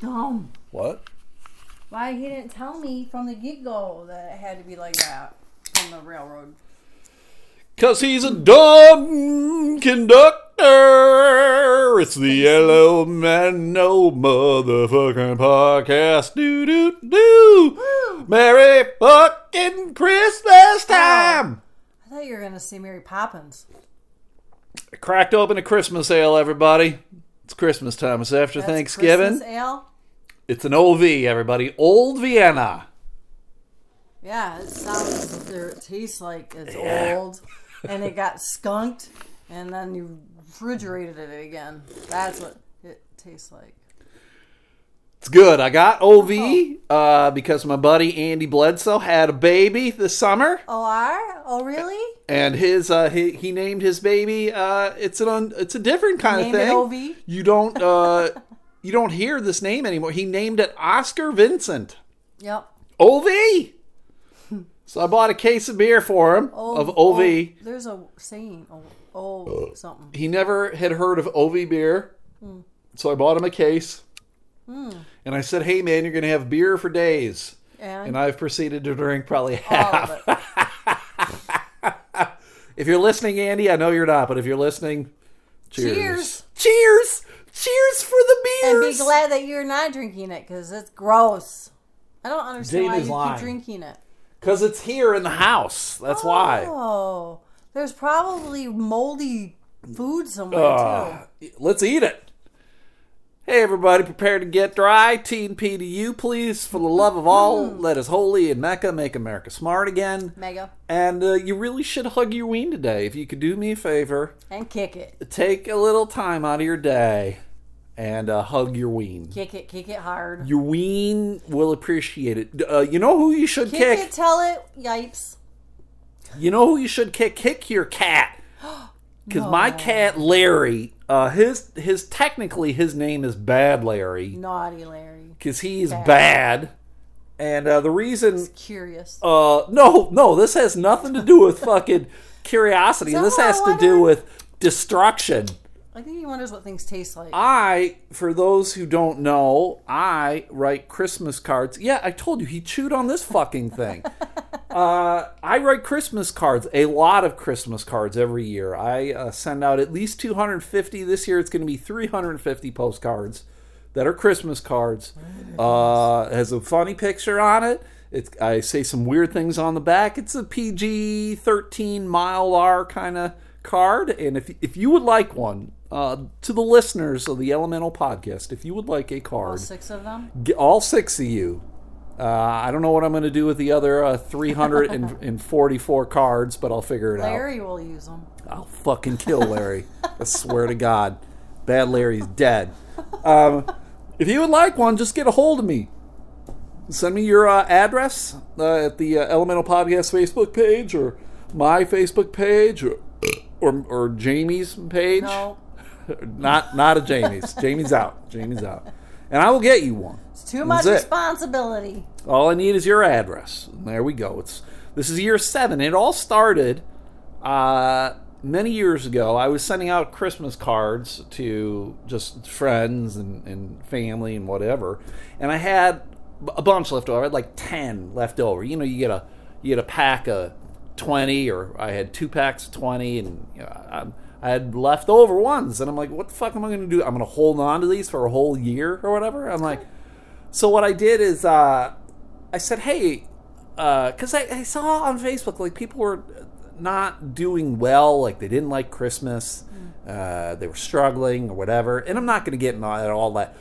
dumb. What? Why he didn't tell me from the get go that it had to be like that from the railroad. Cause he's a dumb conductor. It's the Elemental Motherfucking Podcast. Do do do. Merry fucking Christmas oh, time. I thought you were gonna see Mary Poppins. I cracked open a Christmas ale, everybody. It's Christmas time. It's after That's Thanksgiving. Christmas ale. It's an OV, everybody. Old Vienna. Yeah, it sounds it tastes like it's Yeah. old, and it got skunked, and then you refrigerated it again. That's what it tastes like. It's good. I got OV uh, because my buddy Andy Bledsoe had a baby this summer. Oh, are? Oh, really? and his uh he, he named his baby uh it's an un, it's a different kind of thing OV? you don't uh you don't hear this name anymore. He named it oscar vincent. Yep. ov so i bought a case of beer for him Oh, of ov oh, there's a saying. Oh, oh something. he never had heard of ov beer. So i bought him a case. Hmm. And i said hey man you're gonna have beer for days. And, and i've proceeded to drink probably half. if you're listening andy i know you're not but if you're listening cheers. Cheers. cheers cheers for the beer. And be glad that you're not drinking it because it's gross. I don't understand why you lying. keep drinking it. because it's here in the house that's why Oh, there's probably moldy food somewhere Ugh. let's eat it hey everybody prepare to get dry t and p to you please for the love of all let us holy in mecca make america smart again. Mega. and uh, you really should hug your ween today if you could do me a favor And kick it. take a little time out of your day and uh, hug your ween Kick it. Kick it hard. Your ween will appreciate it. Uh, you know who you should Kick, kick? it. Tell it. Yipes. You know who you should kick? Kick your cat. Because my cat Larry, uh, his his technically his name is Bad Larry Naughty Larry. because he's bad. And uh, the reason, Curious. uh, no, no, this has nothing to do with fucking curiosity. So This I has to do with destruction. I think he wonders what things taste like. I, for those who don't know, I write Christmas cards. Yeah, I told you he chewed on this fucking thing. uh, I write Christmas cards, a lot of Christmas cards every year. I uh, send out at least 250. This year it's going to be 350 postcards that are Christmas cards. Uh, has a funny picture on it. It's, I say some weird things on the back. It's a PG 13 mile R kind of card. And if, if you would like one, uh, to the listeners of the Elemental Podcast, if you would like a card, All six of them. all six of you. Uh, I don't know what I'm going to do with the other uh, 344 cards, but I'll figure it out. Larry will use them. I'll fucking kill Larry. I swear to God. Bad Larry's dead. Um, if you would like one, just get a hold of me. Send me your uh, address uh, at the uh, Elemental Podcast Facebook page or my Facebook page or or, or Jamie's page. No, Not not a Jamie's. Jamie's out. Jamie's out. And I will get you one. it's too much That's it. responsibility. All I need is your address. And there we go. It's this is year seven. It all started uh, many years ago. I was sending out Christmas cards to just friends and, and family and whatever, and I had a bunch left over. I had like ten left over. You know, you get a you get a pack of twenty, or I had two packs of twenty, and you know, I, I had leftover ones. And I'm like, what the fuck am I going to do? I'm going to hold on to these for a whole year or whatever. I'm like. So what I did is uh, I said, "Hey," because I, I saw on Facebook like people were not doing well, like they didn't like Christmas, uh, they were struggling or whatever. And I'm not going to get into all that.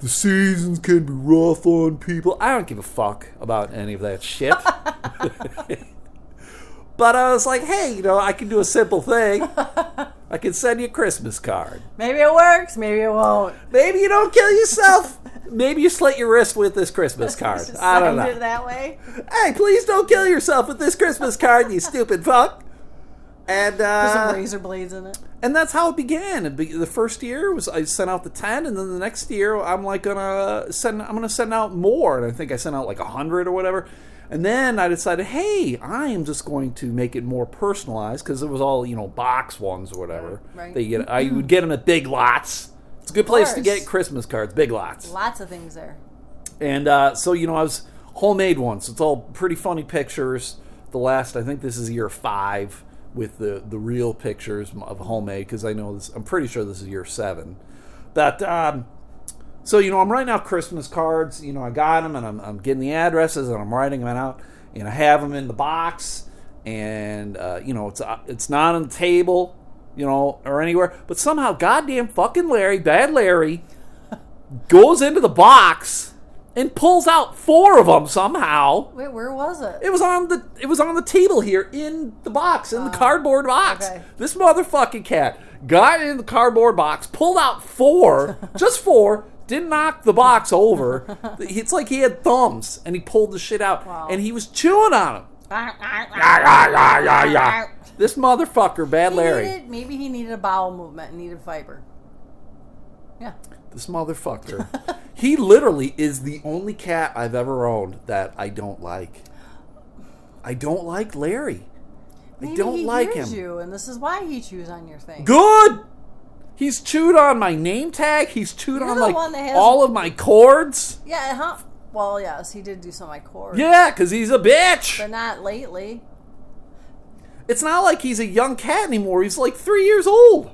The seasons can be rough on people. I don't give a fuck about any of that shit. but I was like, hey, you know, I can do a simple thing. I can send you a Christmas card. Maybe it works. Maybe it won't. Maybe you don't kill yourself. Maybe you slit your wrist with this Christmas card. I don't know. that way. Hey, please don't kill yourself with this Christmas card, you stupid fuck. And There's some uh, razor blades in it. and that's how it began. The first year was I sent out the ten, and then the next year I'm like gonna send. I'm gonna send out more, and I think I sent out like a hundred or whatever. And then I decided, hey, I am just going to make it more personalized because it was all you know box ones or whatever. Right. They get I would get them at Big Lots. It's a good place to get Christmas cards, big lots. Lots of things there. And uh, so, you know, I was homemade ones. It's all pretty funny pictures. The last, I think this is year five with the, the real pictures of homemade because I know this, I'm pretty sure this is year seven. But, um, so, you know, I'm writing out Christmas cards. You know, I got them and I'm, I'm getting the addresses and I'm writing them out and I have them in the box. And, uh, you know, it's, uh, it's not on the table, you know, or anywhere. But somehow, goddamn fucking Larry, bad Larry, goes into the box and pulls out four of them somehow. Wait, where was it? It was on the it was on the table here in the box in the cardboard box. okay. This motherfucking cat got in the cardboard box, pulled out four, just four, didn't knock the box over. It's like he had thumbs and he pulled the shit out Wow. and he was chewing on ah. This motherfucker, bad He Larry. needed- maybe he needed a bowel movement and needed fiber. Yeah. This motherfucker. he literally is the only cat I've ever owned that I don't like. I don't like Larry. I don't he like hears him. you, and this is why he chews on your thing. Good. He's chewed on my name tag. He's chewed You're on the like one that has- all of my cords. Yeah, huh? Well, yes, he did do some of my chords. Yeah, because he's a bitch. But not lately. It's not like he's a young cat anymore. He's like three years old.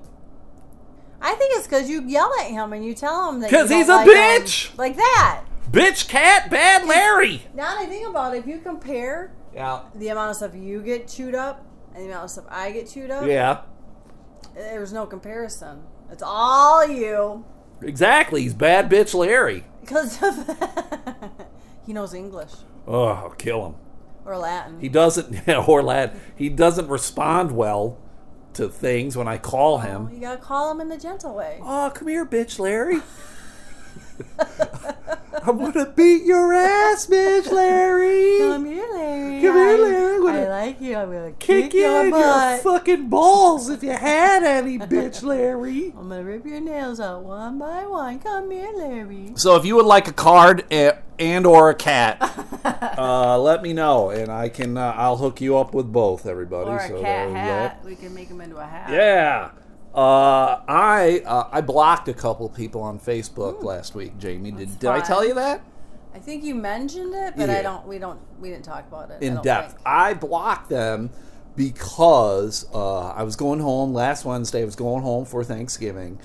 I think it's because you yell at him and you tell him that. Because he's a like him. bitch. Like that. Bitch, cat, bad Larry. Now that I think about it, if you compare Yeah. the amount of stuff you get chewed up and the amount of stuff I get chewed up, Yeah. There's no comparison. It's all you. Exactly. He's bad bitch Larry. Because he knows English Oh, I'll kill him. or Latin. He doesn't, or lad, he doesn't respond well to things when I call him. Oh, you gotta call him in the gentle way. Oh, come here, bitch, Larry. I'm gonna beat your ass, bitch, Larry. Come here, Larry. Come here, Larry. I'm gonna I like you. I'm gonna Kick kick, you your in your fucking balls if you had any, bitch, Larry. I'm gonna rip your nails out one by one. Come here, Larry. So if you would like a card eh, and or a cat, uh, let me know, and I can. Uh, I'll hook you up with both, everybody. Or a so there cat we hat. We can make them into a hat. Yeah. Uh, I uh, I blocked a couple people on Facebook last week. Jamie, did, did I tell you that I think you mentioned it, but Yeah. I don't. We don't. We didn't talk about it. I in don't depth? think. I blocked them because uh, I was going home last Wednesday. I was going home for Thanksgiving,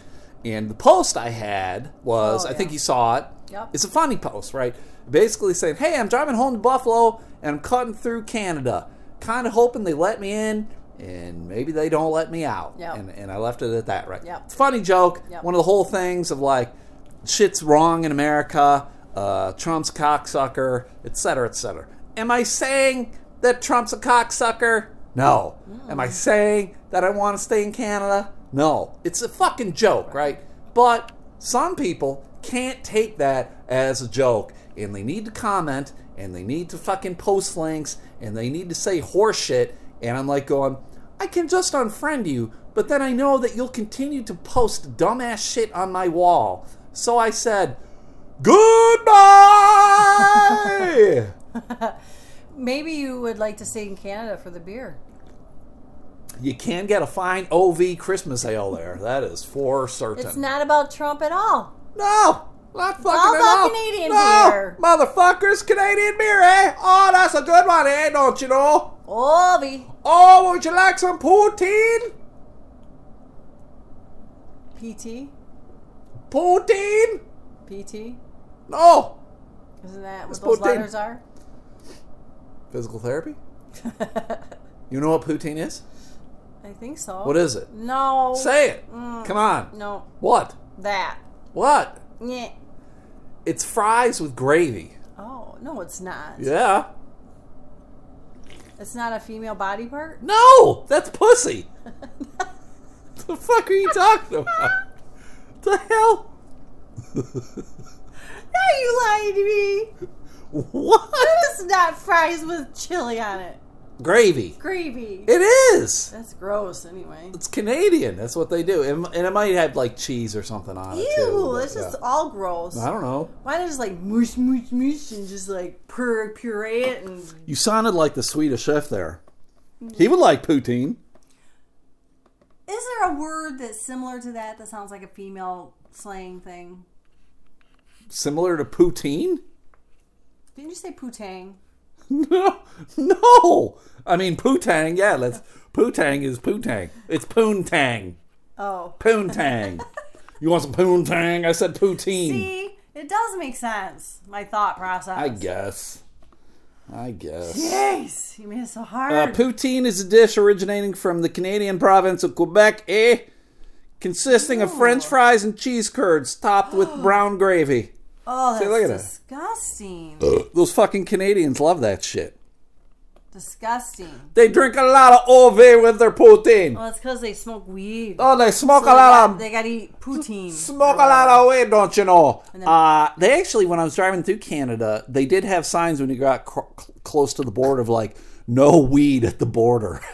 and the post I had was Oh, I think you saw it. Yep. It's a funny post, right? Basically saying, "Hey, I'm driving home to Buffalo and I'm cutting through Canada, kind of hoping they let me in." And maybe they don't let me out. Yep. And, and I left it at that, right? Yep. It's a funny joke. Yep. One of the whole things of like, shit's wrong in America, uh, Trump's cocksucker, etc., cetera, et cetera. Am I saying that Trump's a cocksucker? No. Am I saying that I want to stay in Canada? No. It's a fucking joke, right? But some people can't take that as a joke and they need to comment and they need to fucking post links and they need to say horseshit. and I'm like going, I can just unfriend you, but then I know that you'll continue to post dumbass shit on my wall. So I said, Goodbye! Maybe you would like to stay in Canada for the beer. you can get a fine OV Christmas ale there. That is for certain. It's not about Trump at all. No, not fucking all at about all. Canadian no, beer. motherfuckers, Canadian beer, eh? Oh, that's a good one, eh? Don't you know? Ovi. Oh, would you like some poutine? PT. Poutine? PT. No. Isn't that what It's those poutine. letters are? Physical therapy? You know what poutine is? I think so. What is it? No. Say it. Mm. Come on. No. What? That. What? Yeah. It's fries with gravy. Oh no, it's not. Yeah. It's not a female body part. No, that's pussy. the fuck are you talking about? the hell? Are you lying to me? What? It's not fries with chili on it. Gravy. Gravy. It is. That's gross. Anyway. It's Canadian. That's what they do, and, and it might have like cheese or something on it. Ew. That's just yeah. all gross. I don't know. Why not just like moosh moosh moosh and just like pur- puree it and You sounded like the Swedish chef there. He would like poutine. Is there a word that's similar to that that sounds like a female slang thing. Similar to poutine? Didn't you say poutang? No, no. I mean pootang. Yeah, let's. Pootang is pootang. It's poontang. Oh. Poontang. you want some poontang? I said poutine. See, it does make sense. My thought process. I guess. I guess. Jeez, you made it so hard. Uh, poutine is a dish originating from the Canadian province of Quebec, eh? Consisting of French fries and cheese curds topped with brown gravy. oh, that's see, look at that. disgusting. Those fucking Canadians love that shit. disgusting. They drink a lot of OV with their poutine. Well, it's because they smoke weed. Oh, they smoke So a they, lot got, of they gotta eat poutine. smoke a lot of weed, don't you know? then- Uh, they actually, when I was driving through Canada, they did have signs when you got cr- close to the border of like "No weed at the border."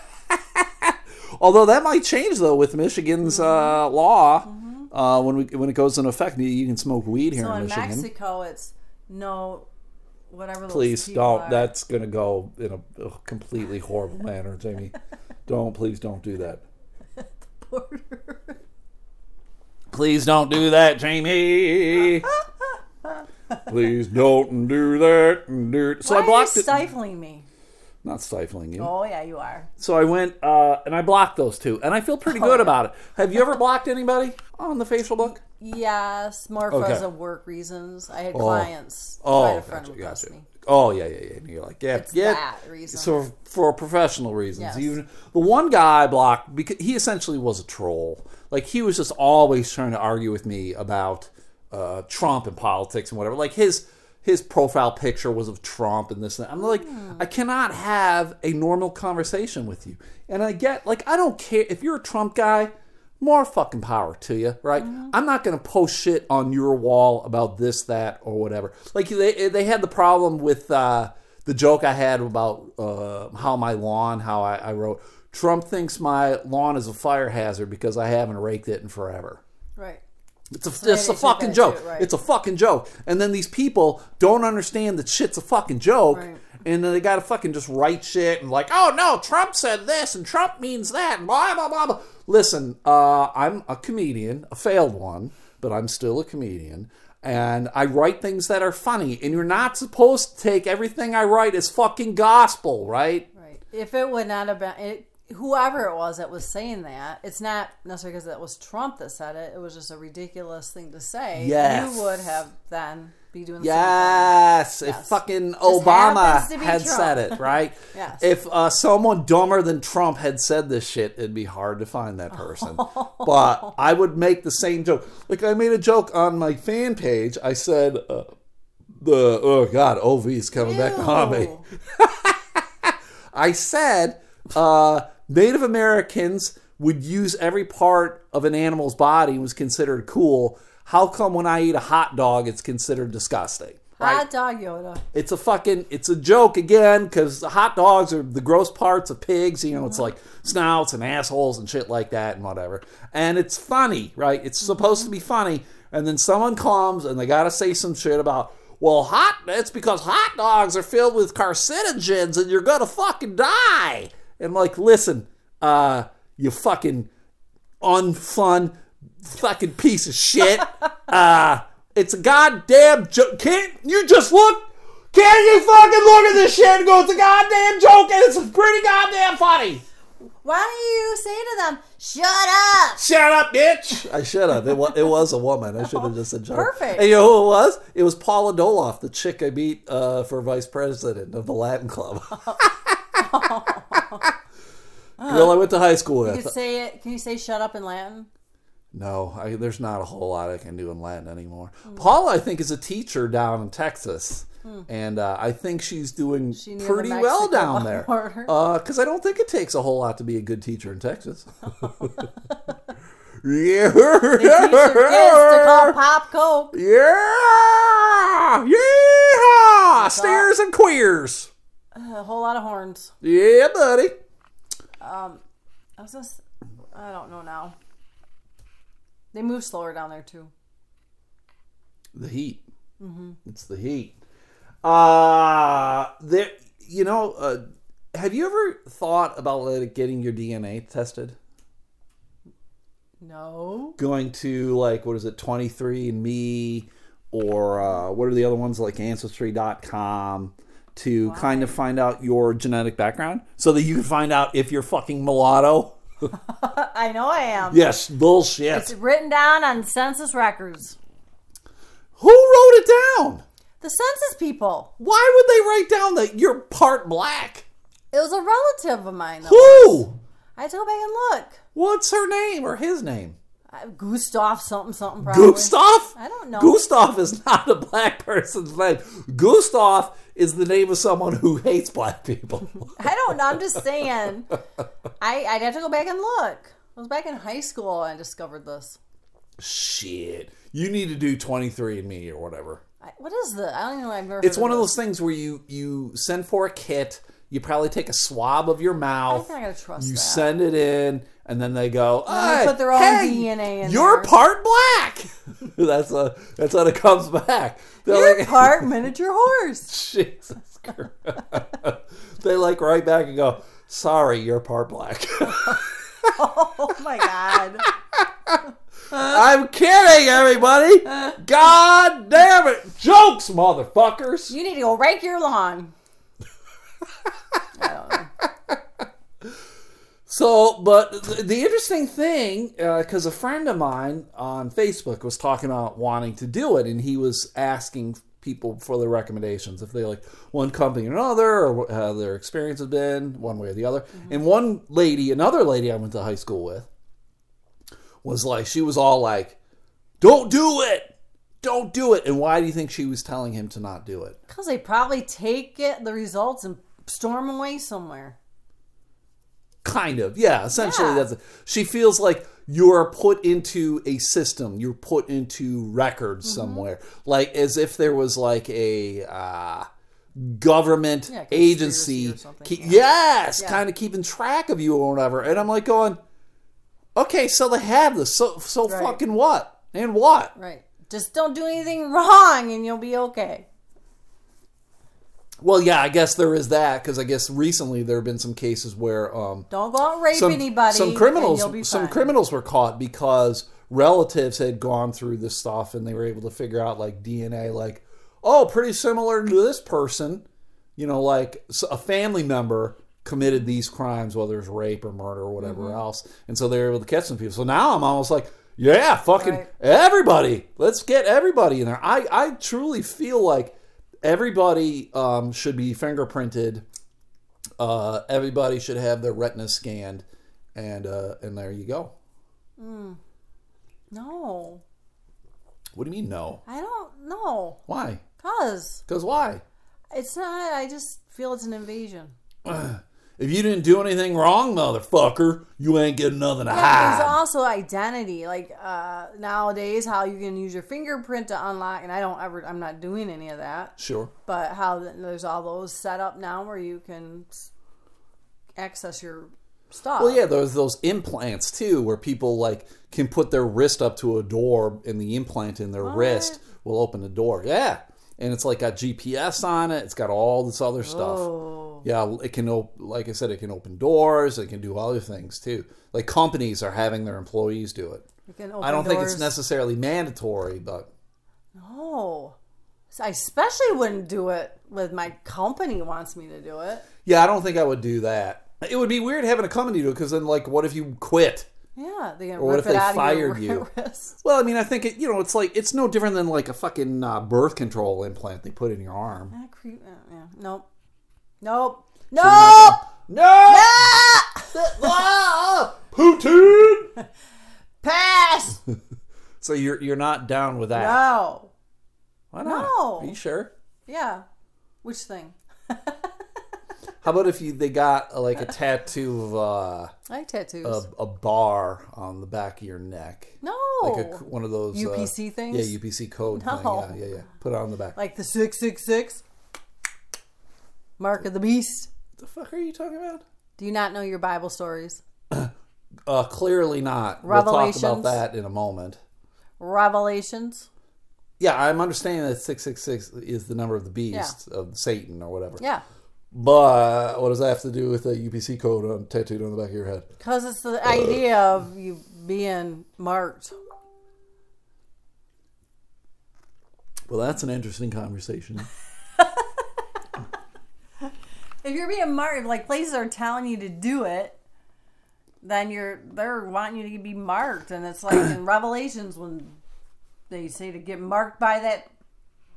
Although that might change though with Michigan's uh, law uh, when we when it goes into effect, you- can smoke weed here So in in Michigan. Mexico, it's no, whatever. Please don't. are. That's going to go in a, a completely horrible manner, Jamie. don't please don't do that. Please don't do that, Jamie. please don't do that. and do it. So Why I are you blocked it. stifling me? Not stifling you. Oh yeah, you are. So I went uh, and I blocked those two, and I feel pretty Oh, good about it. Have you ever blocked anybody on the facial book? Yes, more for Okay. work reasons. I had clients. Oh, had a friend gotcha, gotcha. me. Oh yeah, yeah, yeah. And you're like, yeah, It's yeah. that reason. So for professional reasons, Yes. even the one guy I blocked because he essentially was a troll. Like he was just always trying to argue with me about uh, Trump and politics and whatever. Like his his profile picture was of Trump and this and that. I'm like, I cannot have a normal conversation with you. And I get like I don't care if you're a Trump guy. More fucking power to you, right? I'm not going to post shit on your wall about this, that, or whatever. Like they they had the problem with uh, the joke I had about uh, how my lawn, how I, I wrote, Trump thinks my lawn is a fire hazard because I haven't raked it in forever. Right. It's a, it's a fucking joke. too, right. It's a fucking joke. And then these people don't understand that shit's a fucking joke. Right. And then they gotta fucking just write shit and like, oh no, Trump said this and Trump means that and blah blah blah blah. Listen, uh, I'm a comedian, a failed one, but I'm still a comedian. And I write things that are funny. And you're not supposed to take everything I write as fucking gospel, right? Right. If it would not have been it, whoever it was that was saying that, it's not necessarily because it was Trump that said it. It was just a ridiculous thing to say. Yes. You would have then be doing the same thing. Yes, if Yes. fucking Obama had Trump. said it, right? Yes. If uh, someone dumber than Trump had said this shit, it'd be hard to find that person. but I would make the same joke. Like I made a joke on my fan page. I said, uh, "The oh god, Ov is coming back to haunt me." I said uh, Native Americans would use every part of an animal's body and was considered cool. How come when I eat a hot dog, it's considered disgusting? Right? Hot dog Yoda. It's a fucking, it's a joke again because hot dogs are the gross parts of pigs. You know, it's like snouts and assholes and shit like that and whatever. And it's funny, right? It's supposed to be mm-hmm. funny. And then someone comes and they got to say some shit about, well, hot, it's because hot dogs are filled with carcinogens and you're going to fucking die. And like, listen, uh, you fucking unfun fucking piece of shit. uh, it's a goddamn joke. Can't you just look? Can't you fucking look at this shit and go, it's a goddamn joke and it's pretty goddamn funny? Why don't you say to them, "Shut up"? Shut up, bitch! I should have. It was, it was a woman. I should have just said, shut up. Perfect. And you know who it was? It was Paula Doloff, the chick I beat uh, for vice president of the Latin Club. Girl I went to high school You with. could say it. Can you say "shut up" in Latin? No, I, there's not a whole lot I can do in Latin anymore. Paula, I think, is a teacher down in Texas, and uh, I think she's doing She pretty well down there. Because I don't think it takes a whole lot to be a good teacher in Texas. yeah, kids to call pop coke. yeah, yeah, stairs and queers. A whole lot of horns. Yeah, buddy. Um, I was just. I don't know now. They move slower down there too. The heat. Mhm. It's the heat. Uh there. You know, uh, have you ever thought about like, getting your DNA tested? No. going to like what is it 23 and me or uh, what are the other ones like ancestry.com to kind of find out your genetic background so that you can find out if you're fucking mulatto I know I am. yes bullshit It's written down on census records. who wrote it down The census people. why would they write down that you're part black It was a relative of mine. Though. who I had to go back and look. what's her name or his name Uh, Gustav something something probably. Gustav? I don't know. Gustav is not a black person's name. Gustav is the name of someone who hates black people. I don't know. I'm just saying. I I'd have to go back and look. I was back in high school and I discovered this. Shit. You need to do 23andMe or whatever. I, what is this? I don't even know. I've never. It's one of those things where you you send for a kit, you probably take a swab of your I mouth, think I gotta trust you that. send it in, and then they go, "Hey, put their own hey, DNA in You're there." part black. that's a that's what it comes back. They're You're like, part miniature horse. Jesus Christ. they like write back and go, sorry, you're part black. Oh my god. I'm kidding, everybody. God damn it. Jokes, motherfuckers. You need to go rake your lawn. I don't know. So, but the interesting thing, uh, because a friend of mine on Facebook was talking about wanting to do it, and he was asking people for their recommendations if they like one company or another, or how their experience has been, one way or the other. Mm-hmm. And one lady, another lady I went to high school with, was like, she was all like, "Don't do it, don't do it." And why do you think she was telling him to not do it? Because they probably take it, the results, and storm away somewhere. Kind of, yeah. Essentially, Yeah. that's it. She feels like you're put into a system. You're put into records Mm-hmm. somewhere, like as if there was like a uh, government Yeah, agency. yeah. Yes, kind of keeping track of you or whatever. And I'm like going, okay, so they have this. So so Right. fucking what and what? Right. Just don't do anything wrong and you'll be okay. Well, yeah, I guess there is that because I guess recently there have been some cases where um, Don't go out and rape some, anybody. some criminals some criminals were caught because relatives had gone through this stuff and they were able to figure out like DNA like oh pretty similar to this person you know like a family member committed these crimes whether it's rape or murder or whatever Mm-hmm. else and so they were able to catch some people so now I'm almost like yeah fucking Right. everybody let's get everybody in there I I truly feel like everybody um, should be fingerprinted uh, everybody should have their retina scanned, and uh, and there you go. No. What do you mean no? I don't know. Why? Cause Because why? it's not I just feel it's an invasion. If you didn't do anything wrong, motherfucker, you ain't getting nothing to There's hide. also identity. Like uh, nowadays, how you can use your fingerprint to unlock, and I don't ever, I'm not doing any of that. Sure. But how there's all those set up now where you can access your stuff. Well, yeah, there's those implants too, where people like can put their wrist up to a door, and the implant in their wrist will open the door. Yeah, and it's like got GPS on it. It's got all this other stuff. Oh, Yeah, it can op- like I said, it can open doors. It can do other things too. Like companies are having their employees do it. you can open I don't think it's necessarily mandatory, but No. I especially wouldn't do it with my company wants me to do it. yeah, I don't think I would do that. It would be weird having a company do it because then, like, what if you quit? Yeah, they Or what if it they fired you? Well, I mean, I think it. You know, it's like it's no different than like a fucking uh, birth control implant they put in your arm. Creep- uh, yeah. Nope. Nope. Nope. No, Ah! Ah! Putin. Pass. So you're you're not down with that? No. Why not? No. Are you sure? Yeah. Which thing? How about if you they got uh, like a tattoo of uh, I like tattoos. a, a bar on the back of your neck? no. Like a, one of those uh, UPC things? Yeah, UPC code No. Thing. Yeah, yeah, yeah. Put it on the back. like the 666. Mark of the Beast. What the fuck are you talking about? Do you not know your Bible stories? Uh, clearly not. We'll talk about Revelations? that in a moment. Revelations. Yeah, I'm understanding that 666 is the number of the beast, Yeah. of Satan or whatever. Yeah. But what does that have to do with a UPC code on, tattooed on the back of your head? Because it's the idea of you being marked. Well, that's an interesting conversation. If you're being marked, like places are telling you to do it, then you're they're wanting you to be marked, and it's like in Revelations when they say to get marked by that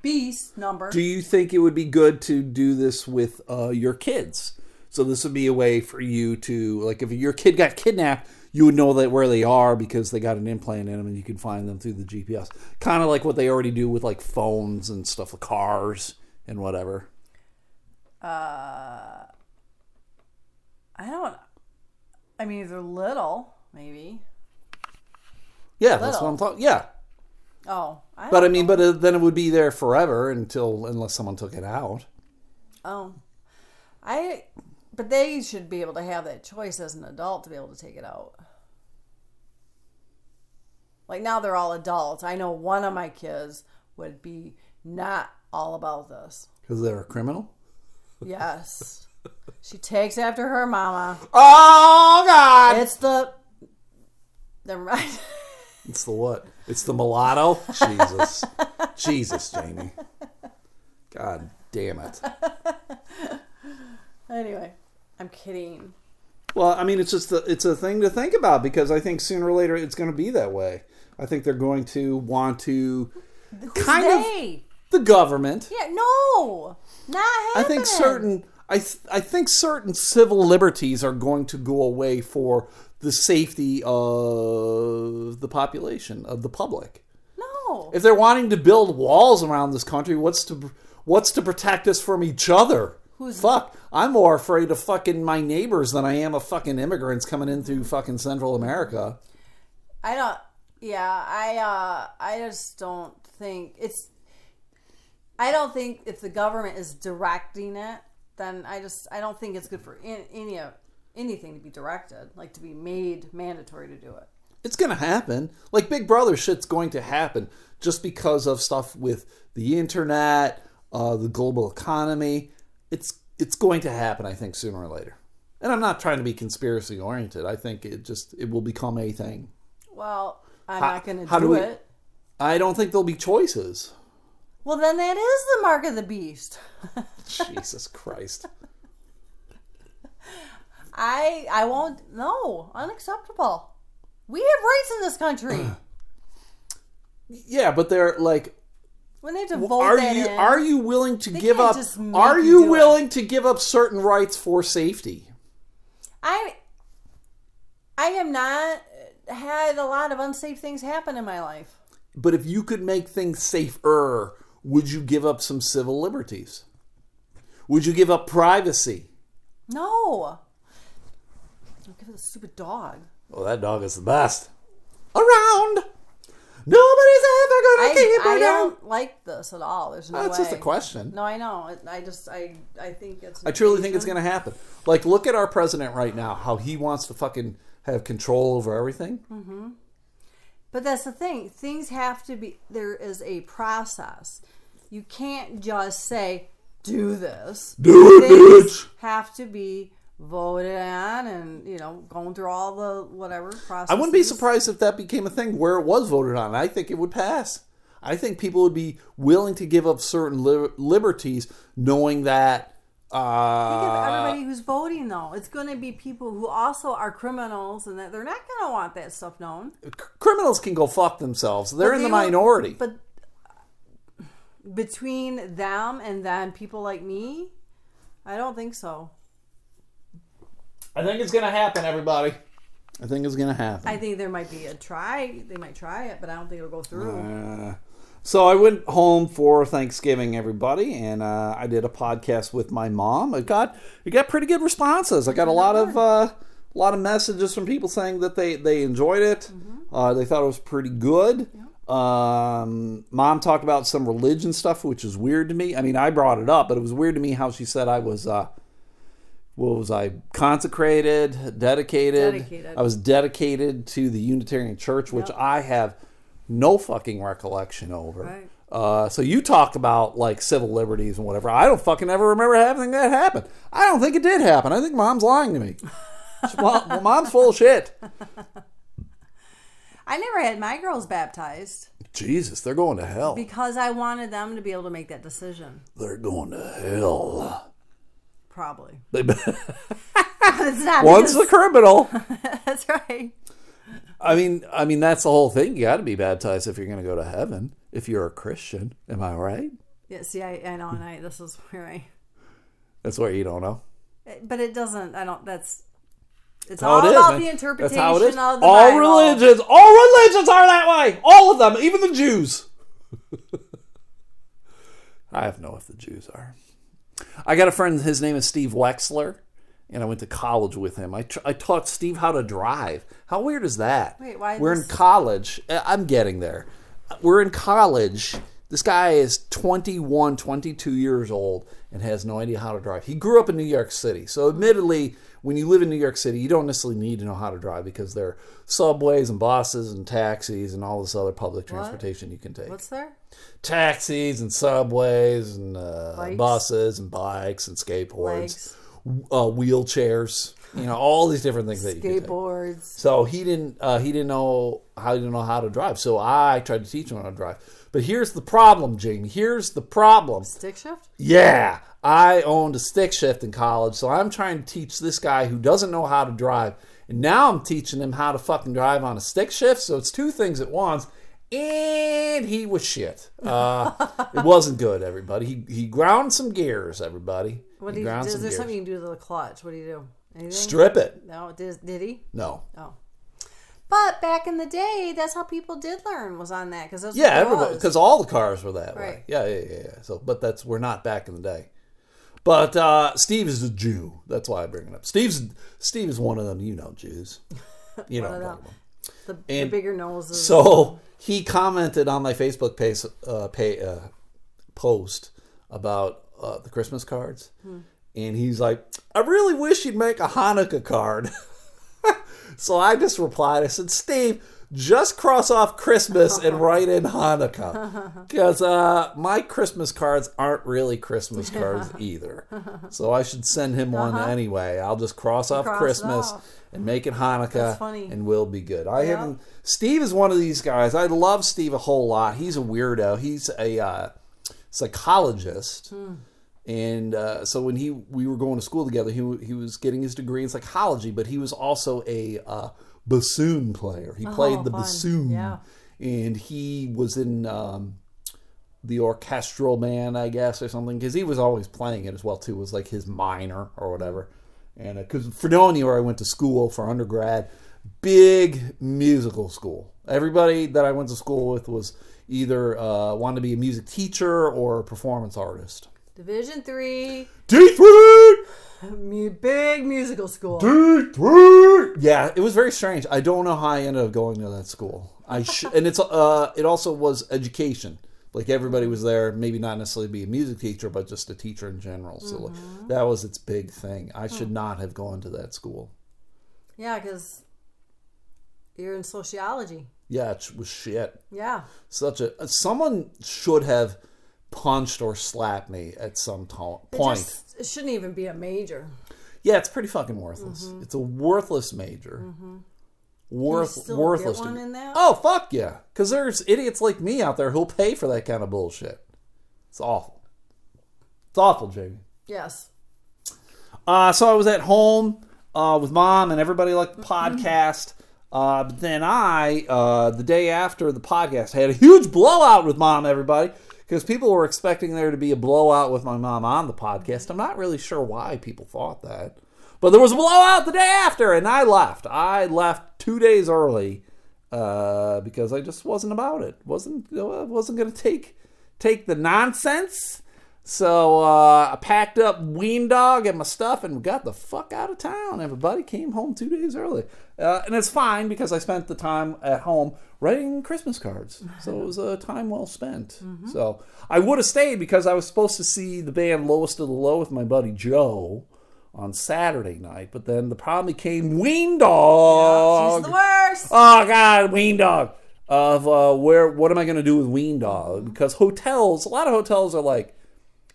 beast number. Do you think it would be good to do this with uh, your kids? So this would be a way for you to, like, if your kid got kidnapped, you would know that where they are because they got an implant in them, and you can find them through the GPS. Kind of like what they already do with like phones and stuff, with cars and whatever. I don't. I mean, they're little, maybe. Yeah, that's what I'm talking. Yeah, Oh, I but I mean, know. but uh, then it would be there forever until unless someone took it out. oh, I. But they should be able to have that choice as an adult to be able to take it out. Like now they're all adults. I know one of my kids would be not all about this. Because they're a criminal. Yes. she takes after her mama. Oh God! It's the. Never mind. It's the what? It's the mulatto. Jesus, Jesus, Jamie. God damn it. anyway, I'm kidding. Well, I mean, it's just a, it's a thing to think about because I think sooner or later it's going to be that way. I think they're going to want to Who's kind of they? The government. Yeah, no, not happening. I think certain I th- I think certain civil liberties are going to go away for the safety of the population of the public. No, If they're wanting to build walls around this country, what's to what's to protect us from each other? Who's- fuck? I'm more afraid of fucking my neighbors than I am of fucking immigrants coming in through fucking Central America. I don't. Yeah, I. uh I just don't think it's. I don't think if the government is directing it, then I just I don't think it's good for any, any of anything to be directed, like to be made mandatory to do it. It's gonna happen. Like Big Brother shit's going to happen just because of stuff with the internet, uh, the global economy. It's it's going to happen. I think sooner or later. And I'm not trying to be conspiracy oriented. I think it just it will become a thing. Well, I'm How- not going to how do, do we- it. I don't think there'll be choices. Well, then that is the mark of the beast. Jesus Christ. I I won't. No, unacceptable. We have rights in this country. Yeah, but they're like when they have to vote are that you in, are you willing to give can't up just make are you you do it. willing to give up certain rights for safety? I I have not had a lot of unsafe things happen in my life. But if you could make things safer, would you give up some civil liberties? Would you give up privacy? No. Don't give it a stupid dog. Oh, that dog is the best. Around. Nobody's ever gonna I, keep her I down. don't like this at all. There's no That's way. just a question. No, I know. I just I I think it's. I truly think it's going to happen. Like, look at our president right now, how he wants to fucking have control over everything. Mm-hmm. But that's the thing. Things have to be. There is a process. You can't just say do this. Do it, Things bitch. have to be voted on, and you know, going through all the whatever process. I wouldn't be surprised if that became a thing where it was voted on. I think it would pass. I think people would be willing to give up certain li- liberties, knowing that. Think of Uh, everybody who's voting, though. It's going to be people who also are criminals, and that they're not going to want that stuff known. c- criminals can go fuck themselves. They're But in the will- minority. But between them and then people like me, I don't think so. I think it's going to happen, everybody. I think it's going to happen. I think there might be a try. They might try it, but I don't think it'll go through. Uh, so I went home for Thanksgiving, everybody, and uh, I did a podcast with my mom. It got it got pretty good responses. I got a lot of uh, a lot of messages from people saying that they they enjoyed it. Uh, they thought it was pretty good. Um, mom talked about some religion stuff, which is weird to me. I mean, I brought it up, but it was weird to me how she said I was. Uh, what was I consecrated, dedicated? Dedicated. I was dedicated to the Unitarian Church, which Yep. I have no fucking recollection over. Right. Uh, so you talk about like civil liberties and whatever. I don't fucking ever remember having that happen. I don't think it did happen. I think mom's lying to me. well, mom's full of shit. I never had my girls baptized Jesus, they're going to hell. because I wanted them to be able to make that decision. They're going to hell. Probably. They, not one's the criminal. That's right. I mean, I mean that's the whole thing. You got to be baptized if you're going to go to heaven. If you're a Christian, am I right? Yeah. See, I, I know, and I this is where I. That's where you don't know. Eh, but it doesn't. I don't. That's. It's all it about the interpretation That's how it is. of the all Bible. religions, all religions are that way. All of them, even the Jews. I have no if the Jews are. I got a friend. His name is Steve Wexler, and I went to college with him. I, tr- I taught Steve how to drive. How weird is that? Wait, why We're in college. Uh, I'm getting there. We're in college. This guy is 21, 22 years old and has no idea how to drive. He grew up in New York City. So, admittedly, when you live in New York City, you don't necessarily need to know how to drive because there are subways and buses and taxis and all this other public transportation you can take. What's there? Taxis and subways and uh, buses and bikes and skateboards, Legs, uh, wheelchairs, you know, all these different things that you can take. skateboards. So he didn't uh, he didn't know how he didn't know how to drive. So I tried to teach him how to drive. But here's the problem, Jamie. Here's the problem. Stick shift. Yeah, I owned a stick shift in college, so I'm trying to teach this guy who doesn't know how to drive, and now I'm teaching him how to fucking drive on a stick shift. So it's two things at once. And he was shit. Uh, it wasn't good, everybody. He he ground some gears, everybody. What he do you? ground Is some there gears. something you can do to the clutch? What do you do? Anything? Strip it. No. Did, did he? No. Oh. But back in the day, that's how people did learn was on that because Yeah, everybody, because all the cars were that way. Right. Yeah, yeah, yeah, yeah. So, but that's we're not back in the day. But uh, Steve is a Jew. That's why I bring it up. Steve's Steve is one of them. You know, Jews. You know, One of what I'm them. talking about. the, the bigger noses. So he commented on my Facebook page, uh, pay, uh, post about uh, the Christmas cards, and he's like, "I really wish you'd make a Hanukkah card." so I just replied. I said, "Steve." Just cross off Christmas and write in Hanukkah, because uh, my Christmas cards aren't really Christmas cards either. So I should send him one anyway. I'll just cross off Uh-huh. Cross Christmas off. And make it Hanukkah, That's funny. and we'll be good. I Yeah. haven't. Steve is one of these guys. I love Steve a whole lot. He's a weirdo. He's a uh, psychologist, Hmm. and uh, so when he we were going to school together, he he was getting his degree in psychology, but he was also a uh, bassoon player. He played the Oh, fun. bassoon, Yeah. and he was in. Um, the orchestral man, I guess, or something, because he was always playing it as well too. It was like his minor or whatever. And because Fredonia, where I went to school for undergrad, big musical school. Everybody that I went to school with was either uh, wanted to be a music teacher or a performance artist. Division three, D three, big musical school. D three. Yeah, it was very strange. I don't know how I ended up going to that school. I sh- and it's uh, it also was education. Like everybody was there, maybe not necessarily be a music teacher, but just a teacher in general. So like, mm-hmm. that was its big thing. I hmm. should not have gone to that school. Yeah, because you're in sociology. Yeah, it was shit. Yeah. Such a uh, someone should have punched or slapped me at some to- It point. just it shouldn't even be a major. yeah, it's pretty fucking worthless. Mm-hmm. It's a worthless major. Mm-hmm. Still worthless. get one to- in that? Oh fuck yeah! Because there's idiots like me out there who'll pay for that kind of bullshit. It's awful. It's awful, Jamie. Yes. Uh, so I was at home uh, with mom and everybody liked the Mm-hmm. podcast. Uh, but then I, uh, the day after the podcast, had a huge blowout with mom, everybody, because people were expecting there to be a blowout with my mom on the podcast. I'm not really sure why people thought that. But there was a blowout the day after, and I left. I left two days early uh, because I just wasn't about it. wasn't you know, I wasn't going to take take the nonsense. So uh, I packed up Ween Dog and my stuff and got the fuck out of town. Everybody came home two days early, uh, and it's fine because I spent the time at home writing Christmas cards. So it was a time well spent. So I would have stayed because I was supposed to see the band Lowest of the Low with my buddy Joe on Saturday night, but then the problem became Ween Dog. She's the worst. Oh God, Ween Dog. Of uh, where? What am I going to do with Ween Dog? Because hotels, a lot of hotels are like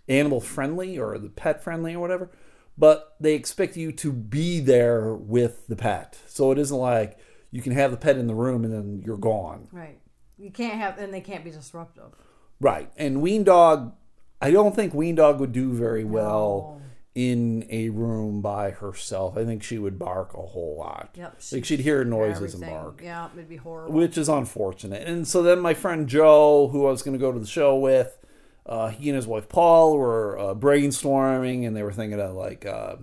animal friendly or the pet friendly or whatever, but they expect you to be there with the pet. So it isn't like you can have the pet in the room and then you're gone. Right. You can't have, and they can't be disruptive. Right. And Ween Dog, I don't think Ween Dog would do very well in a room by herself. I think she would bark a whole lot. Yep. Like she'd hear noises and bark. Yeah, it'd be horrible. which is unfortunate. And so then my friend Joe, who I was going to go to the show with, uh, he and his wife Paul were uh, brainstorming, and they were thinking of like uh,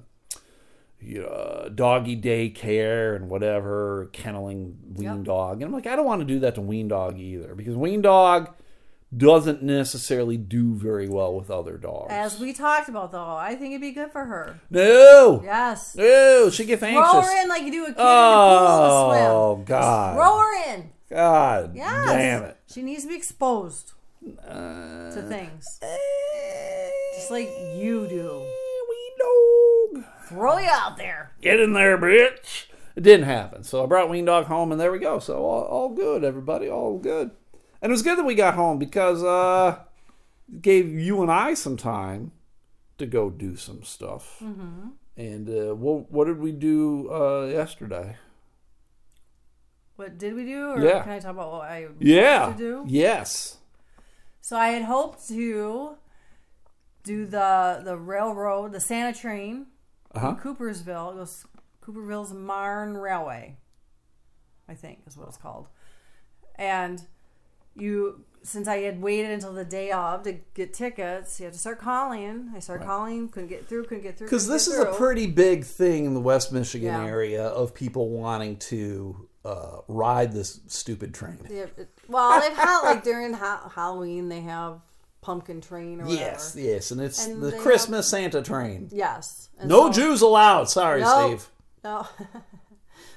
you know, doggy daycare and whatever, kenneling wean Yep. Dog. And I'm like, I don't want to do that to wean Dog either because wean Dog doesn't necessarily do very well with other dogs. As we talked about, though, I think it'd be good for her. no, Yes. no, she gets anxious. Throw her in like you do a kid in the pool to swim. Oh God, Throw her in. God, Yes. damn it. She needs to be exposed Uh, to things. Just like you do. Ween Dog. Throw you out there. Get in there, bitch. It didn't happen. So I brought Ween Dog home, and there we go. So all, all good, everybody. All good. And it was good that we got home because uh it gave you and I some time to go do some stuff. Mm-hmm. And uh, what what did we do uh, yesterday? What did we do? Or Yeah. can I talk about what I Yeah. to do? Yes. So I had hoped to do the the railroad, the Santa train, Uh huh. in Coopersville. It was Coopersville Marne Railway, I think is what it's called. And you, since I had waited until the day of to get tickets, you have to start calling. I started calling, couldn't get through, couldn't get through. Because this is a pretty big thing in the West Michigan Yeah. area of people wanting to uh, ride this stupid train. Yeah, it- well, they've had like during ha- Halloween they have pumpkin train or whatever. Yes, yes, and it's And the Christmas Santa train. Yes. No so- Jews allowed. Sorry, No. Steve. No.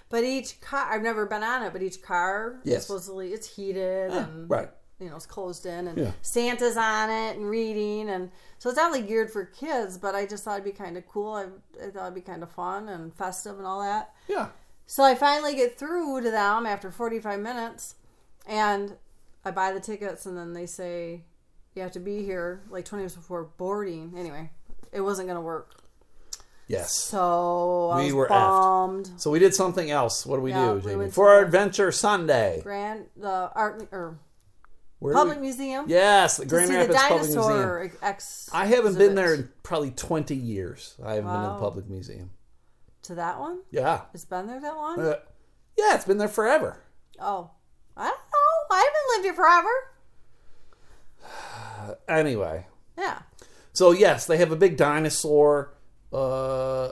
but each car, I've never been on it, but each car, Yes. supposedly it's heated ah, and Right. you know it's closed in, and Yeah. Santa's on it and reading, and so it's not like geared for kids. But I just thought it'd be kind of cool. I, I thought it'd be kind of fun and festive and all that. Yeah. So I finally get through to them after 45 minutes, and I buy the tickets, and then they say you have to be here like 20 minutes before boarding. Anyway, it wasn't gonna work. Yes. So I We was were effed. So we did something else. What do we Yeah, do, Jamie? went For our adventure Sunday. Grand the art or Where public we- museum. Yes, the Grand Rapids the Public Museum. dinosaur ex. I haven't been there in probably 20 years. I haven't been in the public museum. to that one. Yeah. It's been there that long. Uh, yeah, it's been there forever. oh, I don't know. I haven't lived here forever. Anyway. Yeah, So, yes, they have a big dinosaur uh,